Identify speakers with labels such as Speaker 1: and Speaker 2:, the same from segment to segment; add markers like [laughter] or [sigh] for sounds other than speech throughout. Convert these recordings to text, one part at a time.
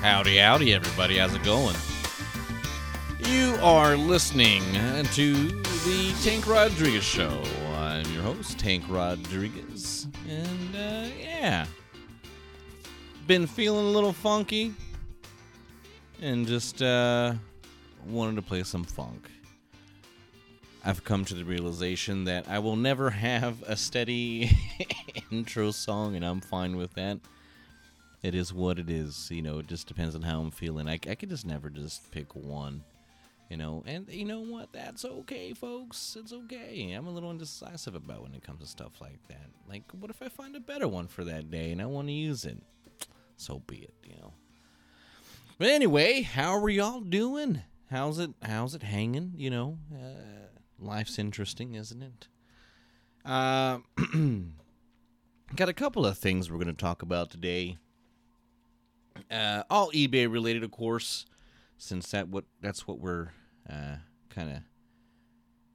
Speaker 1: Howdy, howdy, everybody. How's it going? You are listening to the Tank Rodriguez Show. I'm your host, Tank Rodriguez. And, uh, yeah. Been feeling a little funky. And just, uh, wanted to play some funk. I've come to the realization that I will never have a steady [laughs] intro song, and I'm fine with that it is what it is. You know, it just depends on how I'm feeling. I, I could just never just pick one, you know. And you know what? That's okay, folks. It's okay. I'm a little indecisive about when it comes to stuff like that. Like, what if I find a better one for that day and I want to use it? So be it, you know. But anyway, how are y'all doing? How's it? How's it hanging? You know, uh, life's interesting, isn't it? Uh, [clears throat] got a couple of things we're going to talk about today. Uh, all eBay related, of course, since that what that's what we're uh, kind of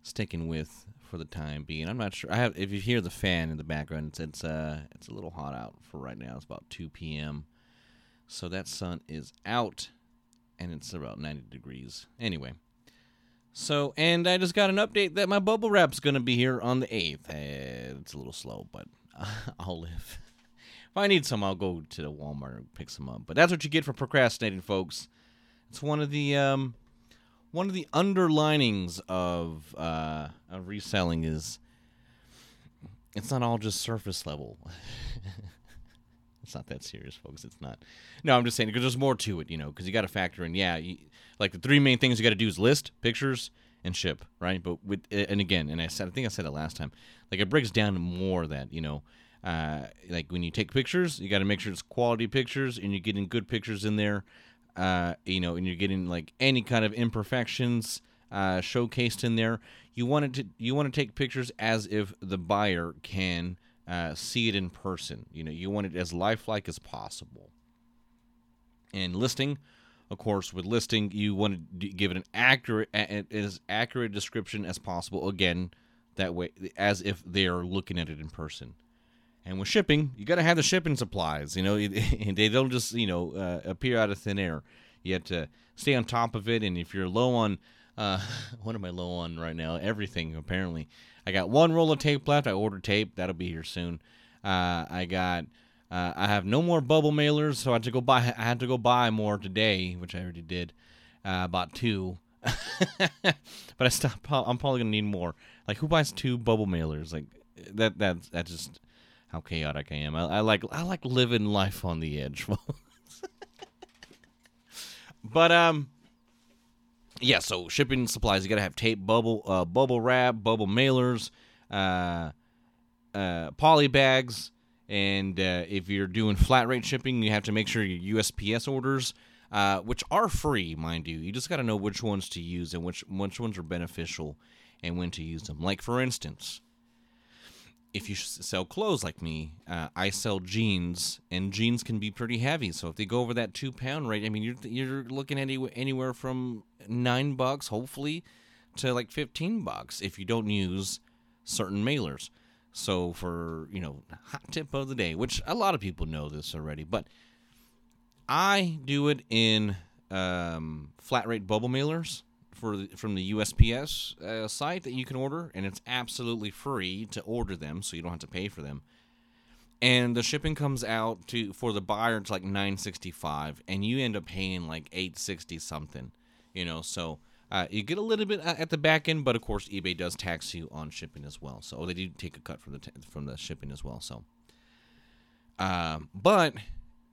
Speaker 1: sticking with for the time being. I'm not sure. I have if you hear the fan in the background, it's it's uh it's a little hot out for right now. It's about 2 p.m. So that sun is out, and it's about 90 degrees. Anyway. So, and I just got an update that my bubble wrap's going to be here on the 8th. Uh, it's a little slow, but [laughs] I'll live. If I need some, I'll go to the Walmart and pick some up. But that's what you get for procrastinating, folks. It's one of the um, one of the underlinings of uh, of reselling is it's not all just surface level. [laughs] it's not that serious, folks. It's not. No, I'm just saying because there's more to it, you know. Because you got to factor in, yeah, you, like the three main things you got to do is list, pictures, and ship, right? But with and again, and I said, I think I said it last time. Like it breaks down more that you know uh, like when you take pictures, you got to make sure it's quality pictures and you're getting good pictures in there. Uh, you know, and you're getting like any kind of imperfections uh, showcased in there. You want to you want to take pictures as if the buyer can uh, see it in person. You know, you want it as lifelike as possible. And listing, of course, with listing, you want to give it an accurate as accurate description as possible. Again, that way, as if they are looking at it in person. And with shipping, you got to have the shipping supplies. You know, [laughs] they don't just you know uh, appear out of thin air. You have to stay on top of it. And if you're low on, uh, [laughs] what am I low on right now? Everything apparently. I got one roll of tape left. I ordered tape. That'll be here soon. Uh, I got. Uh, I have no more bubble mailers, so I had to go buy. I had to go buy more today, which I already did. Uh, bought two, [laughs] but I stopped. I'm probably gonna need more. Like, who buys two bubble mailers? Like that. That that just how chaotic I am. I, I like I like living life on the edge. [laughs] but um, yeah. So shipping supplies, you gotta have tape, bubble, uh, bubble wrap, bubble mailers, uh, uh, poly bags, and uh, if you're doing flat rate shipping, you have to make sure your USPS orders. Uh, which are free, mind you. You just got to know which ones to use and which which ones are beneficial and when to use them. Like for instance, if you sell clothes like me, uh, I sell jeans, and jeans can be pretty heavy. So if they go over that two pound rate, I mean, you're you're looking at any, anywhere from nine bucks, hopefully, to like fifteen bucks if you don't use certain mailers. So for you know, hot tip of the day, which a lot of people know this already, but I do it in um, flat rate bubble mailers for from the USPS uh, site that you can order, and it's absolutely free to order them, so you don't have to pay for them. And the shipping comes out to for the buyer it's like nine sixty five, and you end up paying like eight sixty something, you know. So uh, you get a little bit at the back end, but of course eBay does tax you on shipping as well. So they do take a cut from the t- from the shipping as well. So, um, but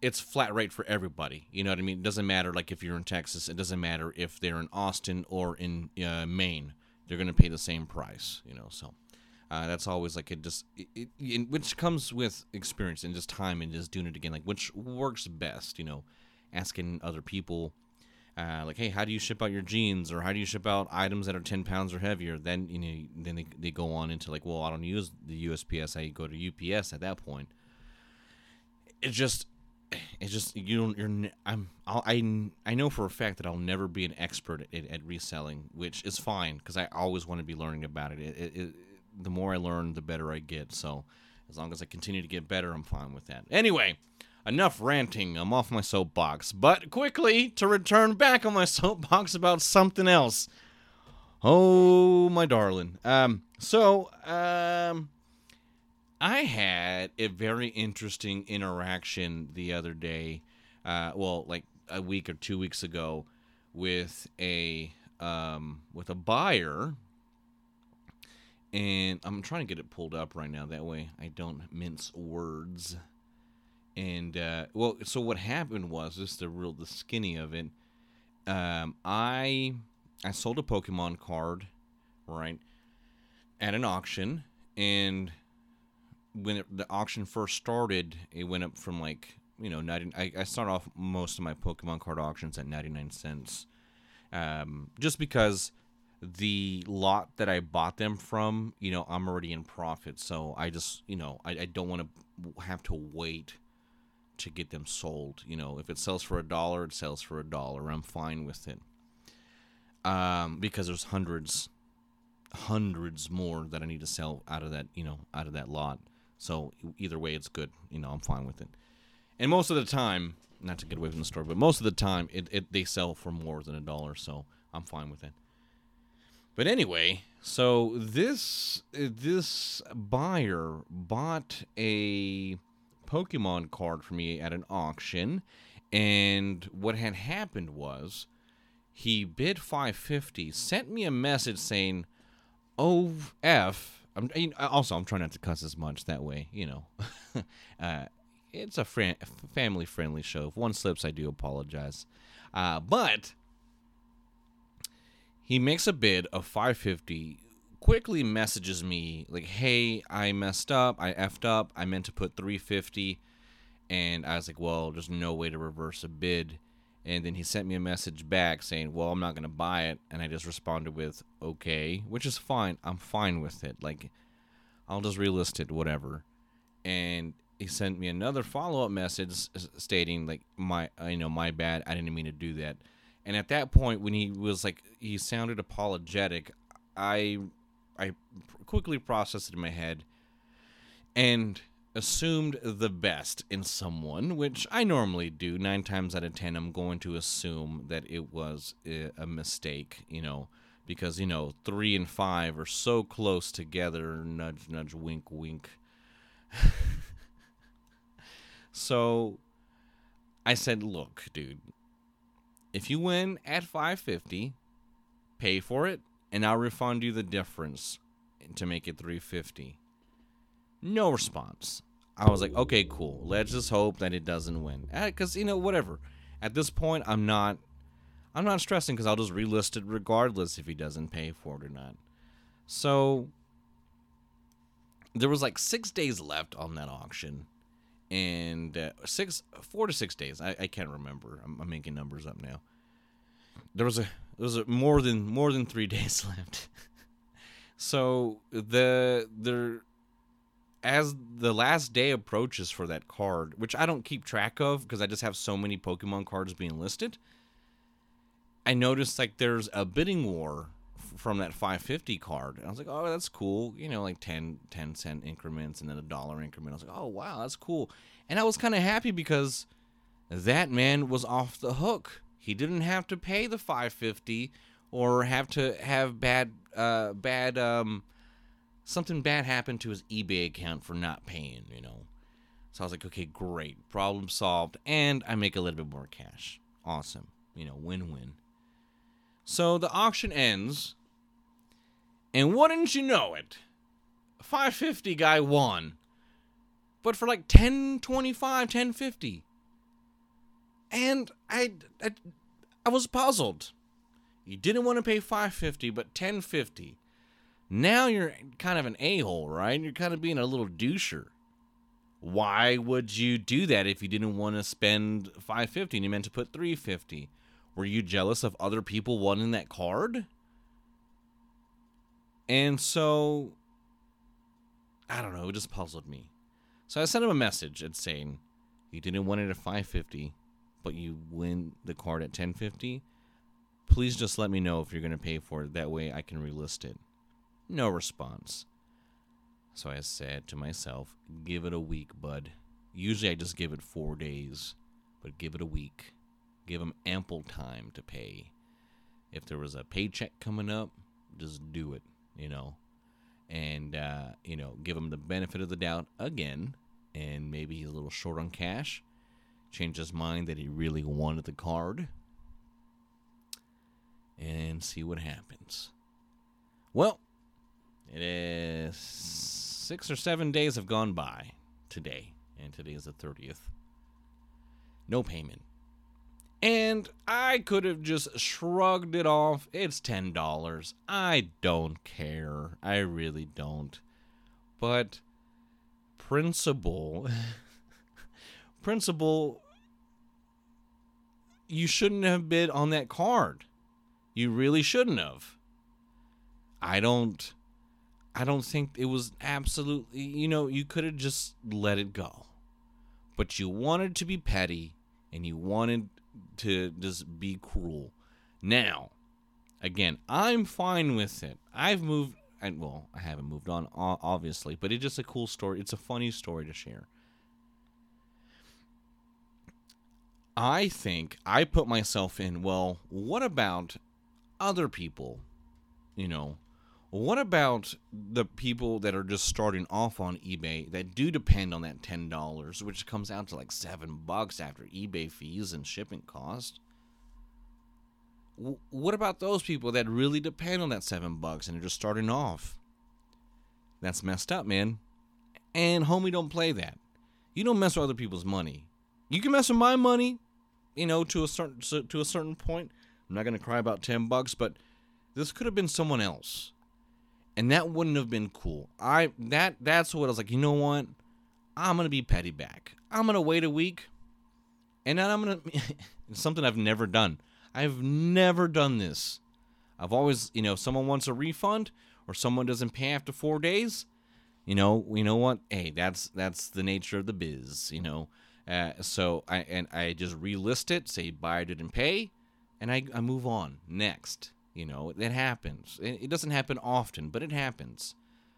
Speaker 1: it's flat rate for everybody. You know what I mean? It doesn't matter like if you're in Texas. It doesn't matter if they're in Austin or in uh, Maine. They're to pay the same price. You know, so uh, that's always like it just it, it, which comes with experience and just time and just doing it again. Like which works best. You know, asking other people. Uh, like, hey, how do you ship out your jeans, or how do you ship out items that are ten pounds or heavier? Then you know, then they, they go on into like, well, I don't use the USPS. I go to UPS at that point. It just [sighs] it's just you don't you're I'm I'll, i I know for a fact that I'll never be an expert at, at reselling, which is fine because I always want to be learning about it. It, it, it. The more I learn, the better I get. So as long as I continue to get better, I'm fine with that. Anyway, enough ranting. I'm off my soapbox. But quickly to return back on my [laughs] soapbox about something else. Oh, my darling. Um, so, um, I had a very interesting interaction the other day. Uh, well, like a week or two weeks ago, with a um, with a buyer, and I'm trying to get it pulled up right now. That way, I don't mince words. And uh, well, so what happened was this: the real the skinny of it. Um, I I sold a Pokemon card, right, at an auction, and when it, the auction first started, it went up from like you know 90. I, I start off most of my Pokemon card auctions at 99 cents, um, just because the lot that I bought them from, you know, I'm already in profit, so I just you know I, I don't want to have to wait to get them sold. You know, if it sells for a dollar, it sells for a dollar. I'm fine with it. Um, because there's hundreds, hundreds more that I need to sell out of that, you know, out of that lot. So either way, it's good. You know, I'm fine with it. And most of the time, not to get away from the story, but most of the time, it, it they sell for more than a dollar. So I'm fine with it. But anyway, so this this buyer bought a Pokemon card for me at an auction, and what had happened was he bid 550, sent me a message saying, "Oh f." I'm, also, I'm trying not to cuss as much that way, you know. [laughs] uh, it's a family friendly show. If one slips, I do apologize. Uh, but he makes a bid of 550 quickly messages me like hey i messed up i effed up i meant to put 350 and i was like well there's no way to reverse a bid and then he sent me a message back saying well i'm not going to buy it. And i just responded with okay which is fine. I'm fine with it. Like i'll just relist it whatever. And he sent me another follow-up message stating like my you know my bad. I didn't mean to do that. And at that point when he was like he sounded apologetic i i quickly processed it in my head. And assumed the best in someone which i normally do. Nine times out of ten i'm going to assume that it was eh, a mistake you know because you know three and five are so close together. Nudge nudge wink wink. [laughs] So i said look dude if you win at 550, pay for it and I'll refund you the difference to make it 350. No response. I was like, okay, cool. Let's just hope that it doesn't win. Because you know, whatever. At this point, I'm not, I'm not stressing because I'll just relist it regardless if he doesn't pay for it or not. So there was like six days left on that auction, and uh, six, four to six days. I, I can't remember. I'm, I'm, making numbers up now. There was a there was a more than more than three [laughs] days left. so the there as the last day approaches for that card, which I don't keep track of because I just have so many Pokemon cards being listed. I noticed like there's a bidding war from that 550 card. And I was like, oh, that's cool. You know, like 10, 10 cent increments and then a dollar increment. I was like, oh, wow, that's cool. And I was kind of happy because that man was off the hook. He didn't have to pay the 550 or have to have bad, uh, bad, um, something bad happened to his eBay account for not paying, you know. So I was like, okay, great. Problem solved. And I make a little bit more cash. Awesome. You know, win win. So the auction ends and wouldn't you know it, 550 guy won. But for like 1025, 1050. And I, I I was puzzled. He didn't want to pay 550 but 1050. Now you're kind of an a-hole, right? You're kind of being a little doucher. Why would you do that if you didn't want to spend 550 and you meant to put 350? Were you jealous of other people wanting that card? And so, I don't know, it just puzzled me. So I sent him a message and saying, you didn't want it at 550, but you win the card at 1050. Please just let me know if you're going to pay for it. That way I can relist it. No response. So I said to myself, give it a week, bud. Usually I just give it four days, but give it a week. Give them ample time to pay. If there was a paycheck coming up, just do it, you know. And, uh, you know, give him the benefit of the doubt again. And maybe he's a little short on cash. Change his mind that he really wanted the card. And see what happens. Well, it is six or seven days have gone by today. And today is the 30th. No payment. And I could have just shrugged it off. It's $10. I don't care. I really don't. But principle [laughs] principle you shouldn't have bid on that card. You really shouldn't have. I don't I don't think it was absolutely, you know, you could have just let it go. But you wanted to be petty and you wanted to just be cruel. Now, again, I'm fine with it. I've moved, and well, I haven't moved on, obviously, but it's just a cool story. It's a funny story to share. I think I put myself in, well, what about other people? You know, what about the people that are just starting off on eBay that do depend on that ten dollars, which comes out to like seven bucks after eBay fees and shipping cost? what about those people that really depend on that seven bucks and are just starting off? That's messed up, man. And homie, don't play that. You don't mess with other people's money. You can mess with my money, you know, to a certain to a certain point. I'm not gonna cry about ten bucks, but this could have been someone else and that wouldn't have been cool. I that that's what I was like. You know what? I'm gonna be petty back. I'm gonna wait a week, and then I'm gonna [laughs] something I've never done. I've never done this. I've always, you know, if someone wants a refund or someone doesn't pay after four days, you know, you know what? Hey, that's that's the nature of the biz, you know. Uh, so I and I just relist it, say buyer didn't pay, and I, I move on next. You know, it happens. It doesn't happen often, but it happens.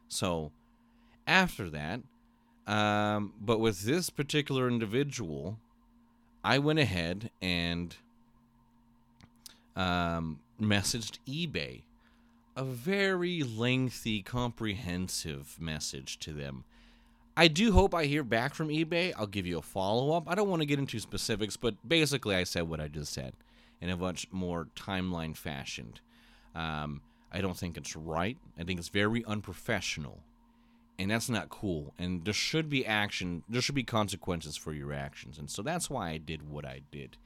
Speaker 1: So after that, um, but with this particular individual, I went ahead and um, messaged eBay a very lengthy, comprehensive message to them. I do hope I hear back from eBay. I'll give you a follow up. I don't want to get into specifics, but basically, I said what I just said in a much more timeline fashioned. Um, I don't think it's right. I think it's very unprofessional. And that's not cool. And there should be action, there should be consequences for your actions. And so that's why I did what I did.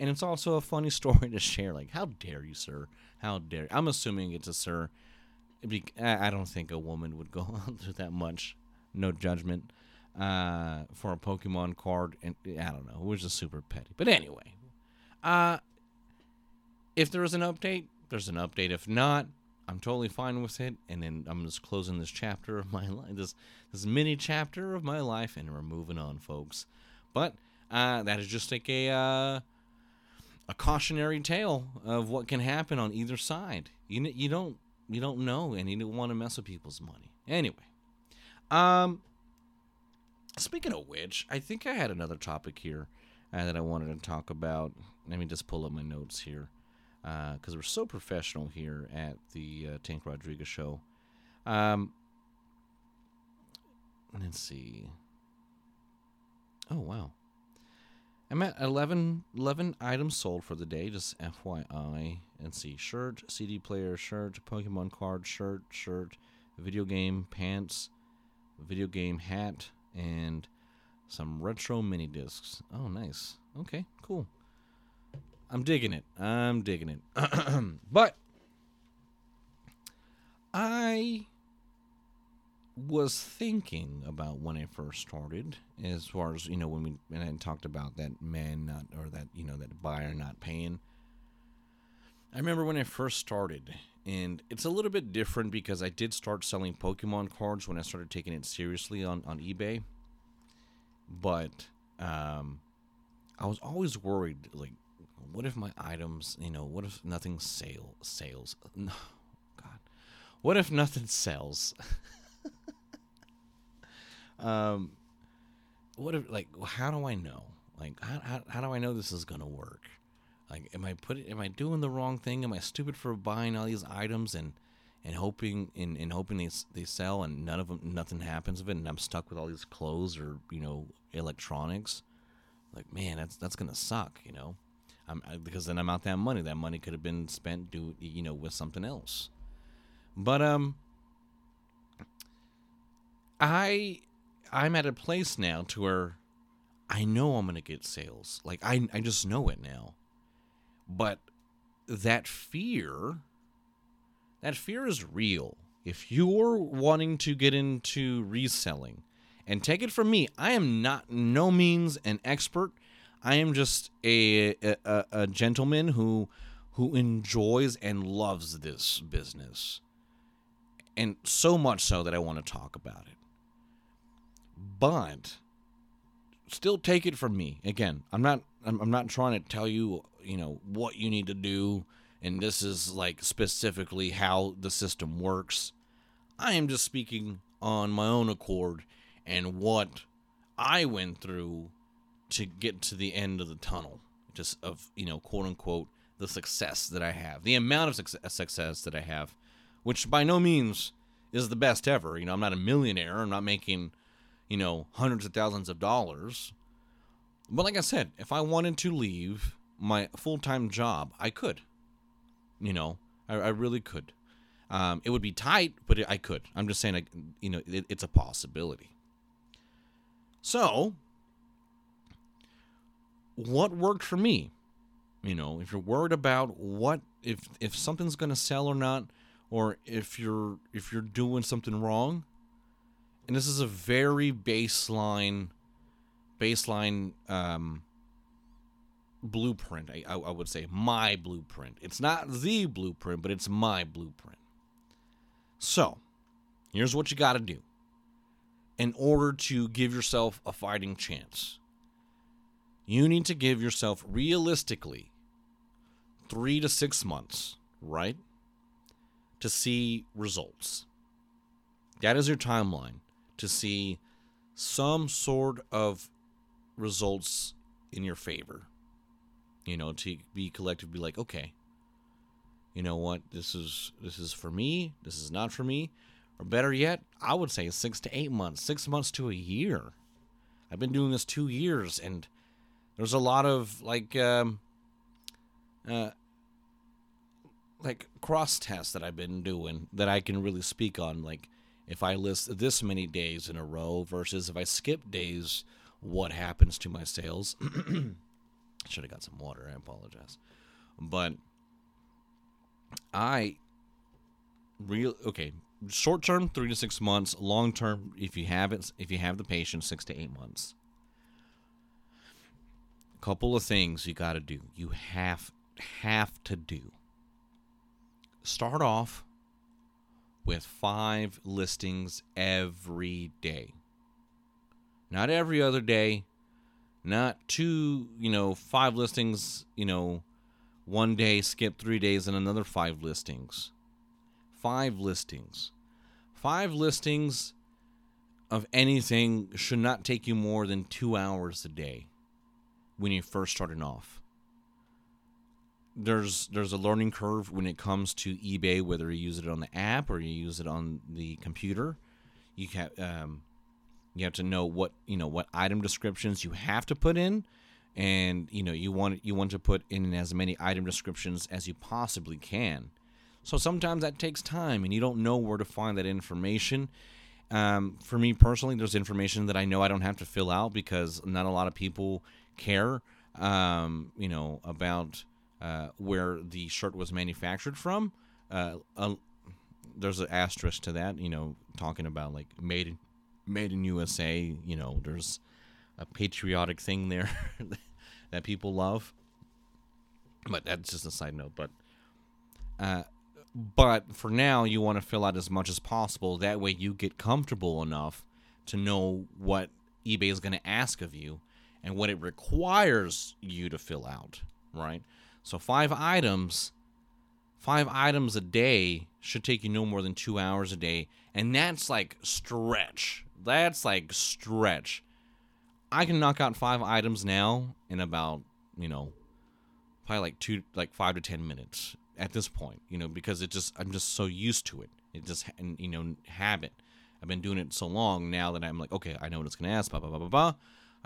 Speaker 1: And it's also a funny [laughs] story to share. Like, how dare you, sir? How dare you? I'm assuming it's a sir. I don't think a woman would go [laughs] through that much. No judgment. Uh, for a Pokemon card. And I don't know. It was just super petty. But anyway. Uh, if there is an update, there's an update. If not, I'm totally fine with it. And then I'm just closing this chapter of my life, this this mini chapter of my life, and we're moving on, folks. But uh, that is just like a uh, a cautionary tale of what can happen on either side. You you don't you don't know, and you don't want to mess with people's money. Anyway, um, speaking of which, I think I had another topic here uh, that I wanted to talk about. Let me just pull up my notes here because uh, we're so professional here at the uh, Tank Rodriguez show. Um, let's see. Oh, wow. I'm at 11, 11 items sold for the day, just FYI. And see shirt, CD player, shirt, Pokemon card, shirt, shirt, video game, pants, video game hat, and some retro mini discs. Oh, nice. Okay, cool. I'm digging it. I'm digging it. [clears throat] but I was thinking about when I first started, as far as you know, when we and I talked about that man not or that you know that buyer not paying. I remember when I first started, and it's a little bit different because I did start selling Pokemon cards when I started taking it seriously on on eBay. But um, I was always worried, like what if my items, you know, what if nothing sale sales? No, God, what if nothing sells? [laughs] um, what if like how do I know? Like how how, how do I know this is gonna work? Like am I putting am I doing the wrong thing? Am I stupid for buying all these items and and hoping and, and hoping they they sell and none of them nothing happens of it and I'm stuck with all these clothes or you know electronics? Like man, that's that's gonna suck, you know. I'm, because then I'm out that money. That money could have been spent do you know with something else. But um, I I'm at a place now to where I know I'm gonna get sales. Like I I just know it now. But that fear, that fear is real. If you're wanting to get into reselling, and take it from me, I am not no means an expert I am just a, a, a gentleman who who enjoys and loves this business, and so much so that I want to talk about it. But still, take it from me. Again, I'm not I'm, I'm not trying to tell you you know what you need to do, and this is like specifically how the system works. I am just speaking on my own accord and what I went through to get to the end of the tunnel, just of you know, quote unquote, the success that I have, the amount of success that I have, which by no means is the best ever. You know, I'm not a millionaire. I'm not making, you know, hundreds of thousands of dollars. But like I said, if I wanted to leave my full time job, I could. You know, I, I really could. Um, it would be tight, but I could. I'm just saying, like, you know, it, it's a possibility. So what worked for me. You know, if you're worried about what if if something's to sell or not or if you're if you're doing something wrong, and this is a very baseline baseline um blueprint I, I would say my blueprint. It's not the blueprint but it's my blueprint. So here's what you got to do. In order to give yourself a fighting chance you need to give yourself realistically three to six months, right? To see results. That is your timeline to see some sort of results in your favor. You know, to be collective, be like, okay, you know what, this is this is for me, this is not for me. Or better yet, I would say six to eight months, six months to a year. I've been doing this two years and there's a lot of like um, uh, like cross tests that I've been doing that I can really speak on. Like if I list this many days in a row versus if I skip days, what happens to my sales? [clears throat] Should have got some water. I apologize, but I real okay. Short term, three to six months. Long term, if you have it, if you have the patience, six to eight months couple of things you got to do. You have have to do. Start off with 5 listings every day. Not every other day, not two, you know, 5 listings, you know, one day skip 3 days and another 5 listings. 5 listings. 5 listings of anything should not take you more than 2 hours a day when you're first starting off. There's there's a learning curve when it comes to eBay, whether you use it on the app or you use it on the computer. You have um, you have to know what you know what item descriptions you have to put in, and you know you want you want to put in as many item descriptions as you possibly can. So sometimes that takes time, and you don't know where to find that information. Um, for me personally, there's information that I know I don't have to fill out because not a lot of people care, um, you know, about uh, where the shirt was manufactured from. Uh, there's an asterisk to that, you know, talking about like made in, made in USA. You know, there's a patriotic thing there [laughs] that people love. But that's just a side note. But uh, but for now, you want to fill out as much as possible. That way, you get comfortable enough to know what eBay is going to ask of you and what it requires you to fill out, right? So five items, five items a day should take you no more than two hours a day, and that's like stretch. That's like stretch. I can knock out five items now in about you know probably like two like five to ten minutes at this point you know because it just i'm just so used to it it just you know habit i've been doing it so long now that i'm like okay i know what it's going to ask blah blah blah blah blah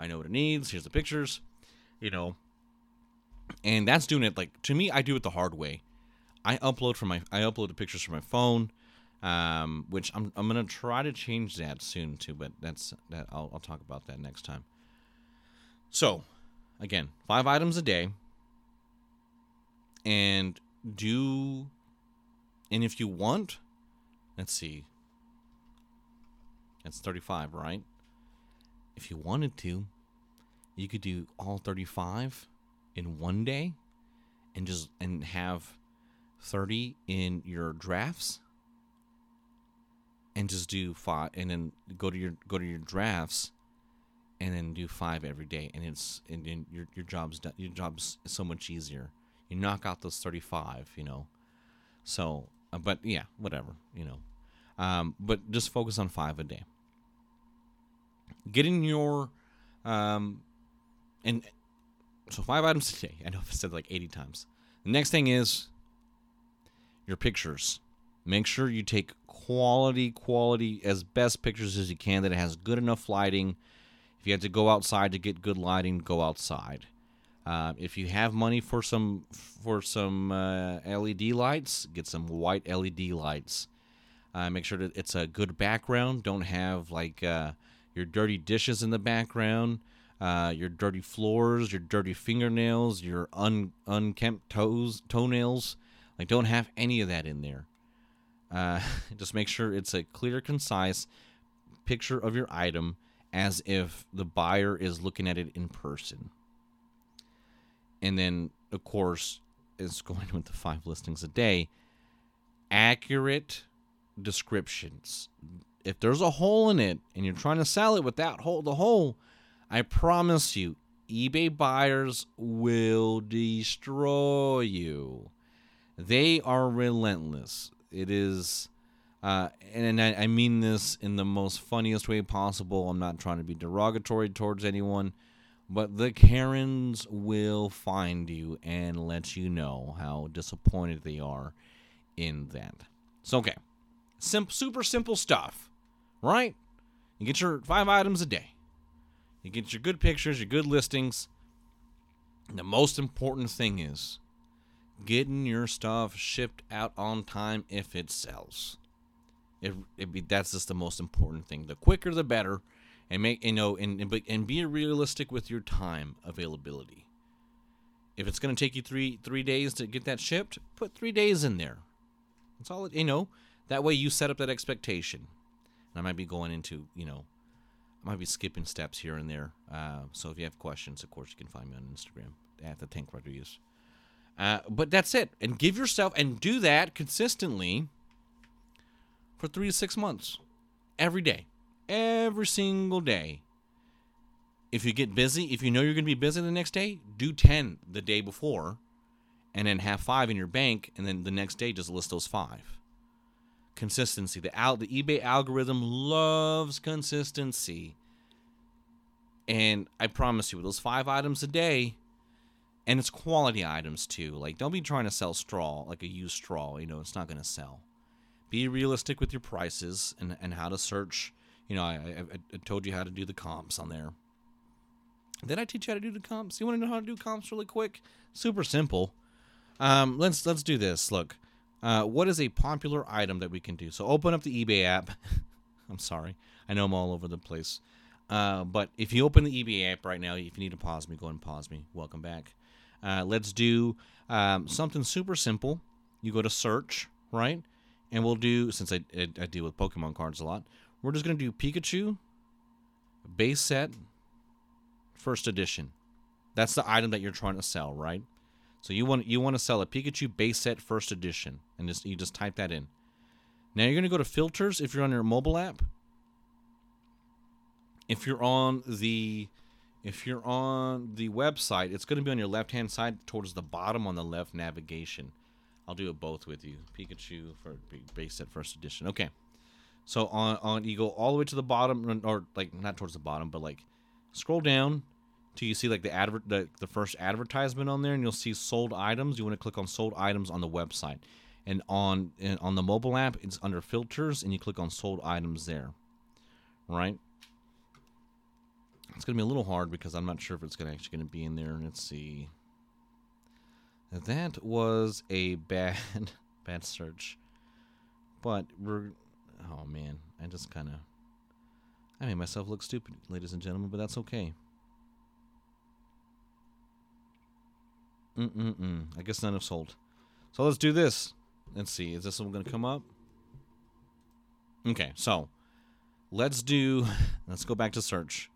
Speaker 1: i know what it needs. Here's the pictures. You know and that's doing it like to me i do it the hard way. I upload from my i upload the pictures from my phone um, which I'm, I'm gonna try to change that soon too but that's that I'll, I'll talk about that next time. So again five items a day. And do and if you want let's see. That's 35 right if you wanted to you could do all 35 in one day and just and have 30 in your drafts and just do five and then go to your go to your drafts and then do five every day. And it's and, and your your job's done your job's so much easier. You knock out those 35 you know. So uh, but yeah whatever you know. Um, but just focus on five a day getting your um and so five items a day. I know i've said like 80 times. The next thing is your pictures. Make sure you take quality quality as best pictures as you can that it has good enough lighting. If you have to go outside to get good lighting go outside. Uh, if you have money for some for some uh, LED lights, get some white LED lights. Uh, make sure that it's a good background. Don't have like uh, your dirty dishes in the background, uh, your dirty floors, your dirty fingernails, your un unkempt toes toenails. Like don't have any of that in there. Uh, [laughs] just make sure it's a clear, concise picture of your item, as if the buyer is looking at it in person and then of course is [laughs] going with the five listings a day accurate descriptions if there's a hole in it and you're trying to sell it without hole the hole i promise you ebay buyers will destroy you they are relentless it is uh, and I, I mean this in the most funniest way possible i'm not trying to be derogatory towards anyone but the Karens will find you and let you know how disappointed they are in that. So, okay. Sim- super simple stuff, right? You get your five items a day. You get your good pictures, your good listings. And the most important thing is getting your stuff shipped out on time if it sells. It, it be, that's just the most important thing. The quicker, the better and make you know and and, be realistic with your time availability. If it's going to take you three three days to get that shipped, put three days in there. That's all. It, you know, that way you set up that expectation. And I might be going into you know, I might be skipping steps here and there. Uh, so if you have questions, of course you can find me on Instagram at the Tank Rodriguez. Uh, but that's it, and give yourself and do that consistently for three to six months, every day every single day. If you get busy, if you know you're going to be busy the next day, do 10 the day before and then have 5 in your bank and then the next day just list those 5. Consistency. The al- the eBay algorithm loves consistency. And I promise you, those 5 items a day and it's quality items too. Like don't be trying to sell straw, like a used straw, you know, it's not going to sell. Be realistic with your prices and, and how to search you know, I, I, I told you how to do the comps on there. Did I teach you how to do the comps? You want to know how to do comps really quick? Super simple. Um, let's let's do this. Look, uh, what is a popular item that we can do? So open up the eBay app. [laughs] I'm sorry, I know I'm all over the place. Uh, but if you open the eBay app right now, if you need to pause me, go ahead and pause me. Welcome back. Uh, let's do um, something super simple. You go to search, right? And we'll do, since I, I, I deal with Pokemon cards a lot, we're just going to do Pikachu base set first edition. That's the item that you're trying to sell, right? So you want you want to sell a Pikachu base set first edition and just you just type that in. Now you're going to go to filters if you're on your mobile app. If you're on the if you're on the website, it's going to be on your left-hand side towards the bottom on the left navigation. I'll do it both with you. Pikachu for base set first edition. Okay. So on on you go all the way to the bottom, or like not towards the bottom, but like scroll down till you see like the advert the, the first advertisement on there and you'll see sold items. You want to click on sold items on the website. And on and on the mobile app it's under filters and you click on sold items there. Right? It's gonna be a little hard because i'm not sure if it's gonna actually gonna be in there. Let's see. That was a bad [laughs] bad search. But we're oh man. I just kind of i made myself look stupid ladies and gentlemen but that's okay Mm-mm-mm. I guess none have sold. So let's do this. Let's see. Is this one going to come up? Okay, so let's do. [laughs] Let's go back to search.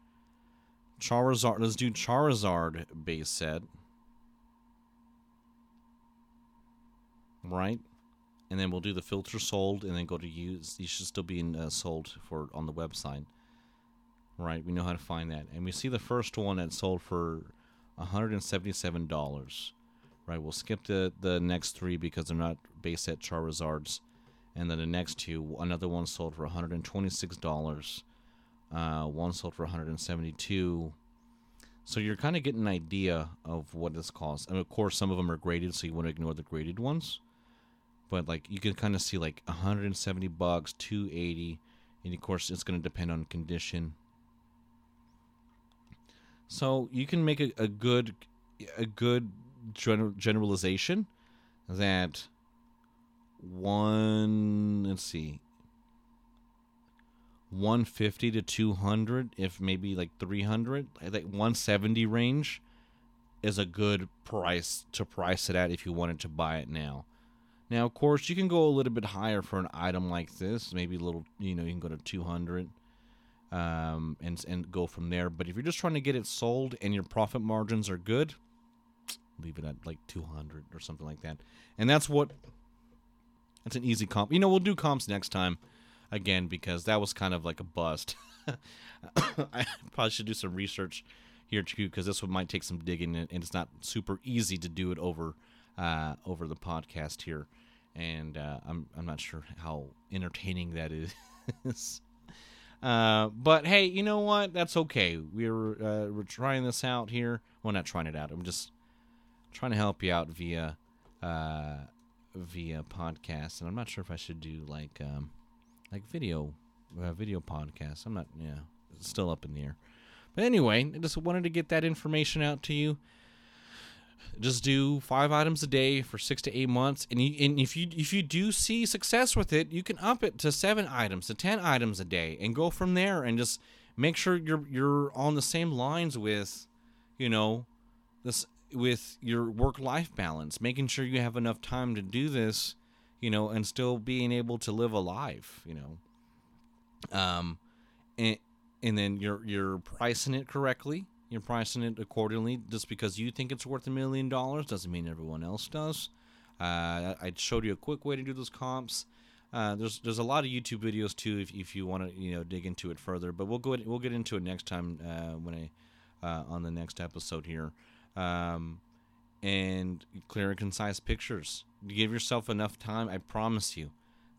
Speaker 1: Charizard. Let's do Charizard base set. Right, and then we'll do the filter sold, and then go to use. These should still be in, uh, sold for on the website. Right, we know how to find that, and we see the first one that sold for $177. Right, we'll skip the, the next three because they're not base set Charizards. And then the next two, another one sold for $126. Uh, one sold for 172 So you're kind of getting an idea of what this costs. And of course, some of them are graded, so you want to ignore the graded ones. But like you can kind of see like 170 bucks, 280 and of course it's going to depend on condition so you can make a, a good a good general, generalization that one let's see 150 to 200 if maybe like 300 like 170 range is a good price to price it at if you wanted to buy it now. Now of course you can go a little bit higher for an item like this maybe a little you know you can go to 200 um, and and go from there. But if you're just trying to get it sold and your profit margins are good, leave it at like 200 or something like that. And that's what that's an easy comp. You know, we'll do comps next time again because that was kind of like a bust. [coughs] I probably should do some research here too because this one might take some digging and it's not super easy to do it over uh, over the podcast here. And uh, I'm I'm not sure how entertaining that is. [laughs] Uh, but hey, you know what? That's okay. We're uh, we're trying this out here. Well, not trying it out. I'm just trying to help you out via uh, via podcast, and I'm not sure if I should do like um, like video uh, video podcast. I'm not. Yeah, it's still up in the air. But anyway, I just wanted to get that information out to you just do five items a day for six to eight months. And, you, and if you if you do see success with it you can up it to seven items to ten items a day and go from there and just make sure you're you're on the same lines with you know this with your work life balance making sure you have enough time to do this you know and still being able to live a life you know. Um and and then you're you're pricing it correctly you're pricing it accordingly. Just because you think it's worth a million dollars doesn't mean everyone else does. Uh, I showed you a quick way to do those comps. Uh, there's there's a lot of YouTube videos too if, if you want to you know dig into it further. But we'll go we'll get into it next time uh, when I uh, on the next episode here. Um, and clear and concise pictures. Give yourself enough time. I promise you,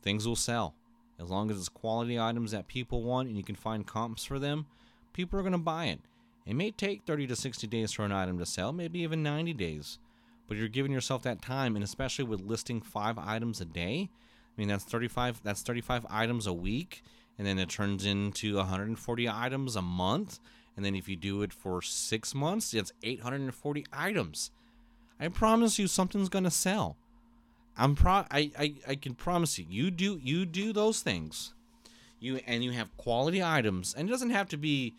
Speaker 1: things will sell as long as it's quality items that people want and you can find comps for them. People are gonna buy it. It may take 30 to 60 days for an item to sell, maybe even 90 days. But you're giving yourself that time, and especially with listing five items a day, I mean that's 35 that's 35 items a week, and then it turns into 140 items a month, and then if you do it for six months, it's 840 items. I promise you, something's gonna sell. I'm pro. I, I I can promise you. You do you do those things, you and you have quality items, and it doesn't have to be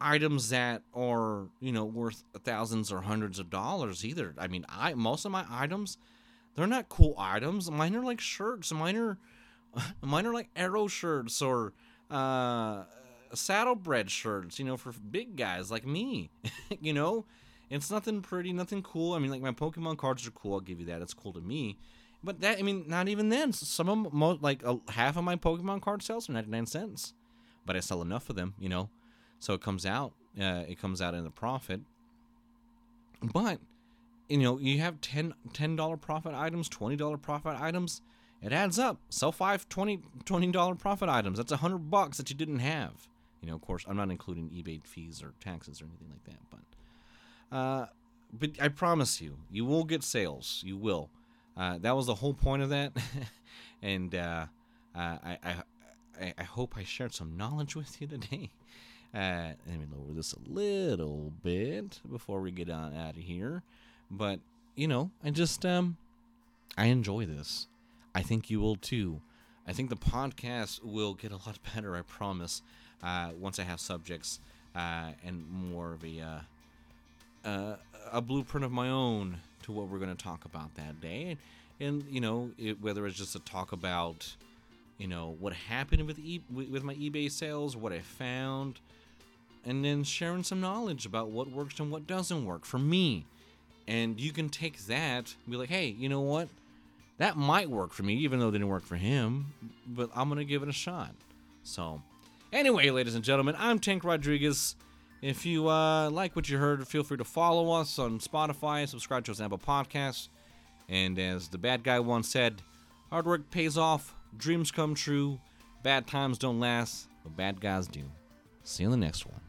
Speaker 1: items that are you know worth thousands or hundreds of dollars either. I mean, I most of my items they're not cool items. Mine are like shirts. Mine are [laughs] mine are like arrow shirts or uh, saddlebred shirts. You know, for big guys like me. [laughs] you know, it's nothing pretty, nothing cool. I mean, like my Pokemon cards are cool. I'll give you that. It's cool to me. But that, I mean, not even then. Some of most, like uh, half of my Pokemon card sales for ninety nine cents, but I sell enough of them. You know, so it comes out, uh, it comes out in the profit. But you know, you have 10 dollar profit items, twenty dollar profit items. It adds up. Sell five 20 dollar profit items. That's a hundred bucks that you didn't have. You know, of course, I'm not including eBay fees or taxes or anything like that, but uh, but I promise you, you will get sales. You will. Uh, that was the whole point of that, [laughs] and uh, uh, I, I I hope I shared some knowledge with you today. Uh, let me lower this a little bit before we get on out of here. But you know, I just um, I enjoy this. I think you will too. I think the podcast will get a lot [laughs] better. I promise. Uh, once I have subjects uh, and more of a uh, uh a blueprint of my own to what we're going to talk about that day, and, and you know, it, whether it's just to talk about you know what happened with e- with my eBay sales, what I found, and then sharing some knowledge about what works and what doesn't work for me. And you can take that and be like, hey, you know what? That might work for me, even though it didn't work for him, but I'm going to give it a shot. So, anyway, ladies and gentlemen, I'm Tank Rodriguez. If you uh, like what you heard, feel free to follow us on Spotify, subscribe to us on Apple Podcasts. And as the bad guy once said, hard work pays off, dreams come true, bad times don't last, but bad guys do. See you in the next one.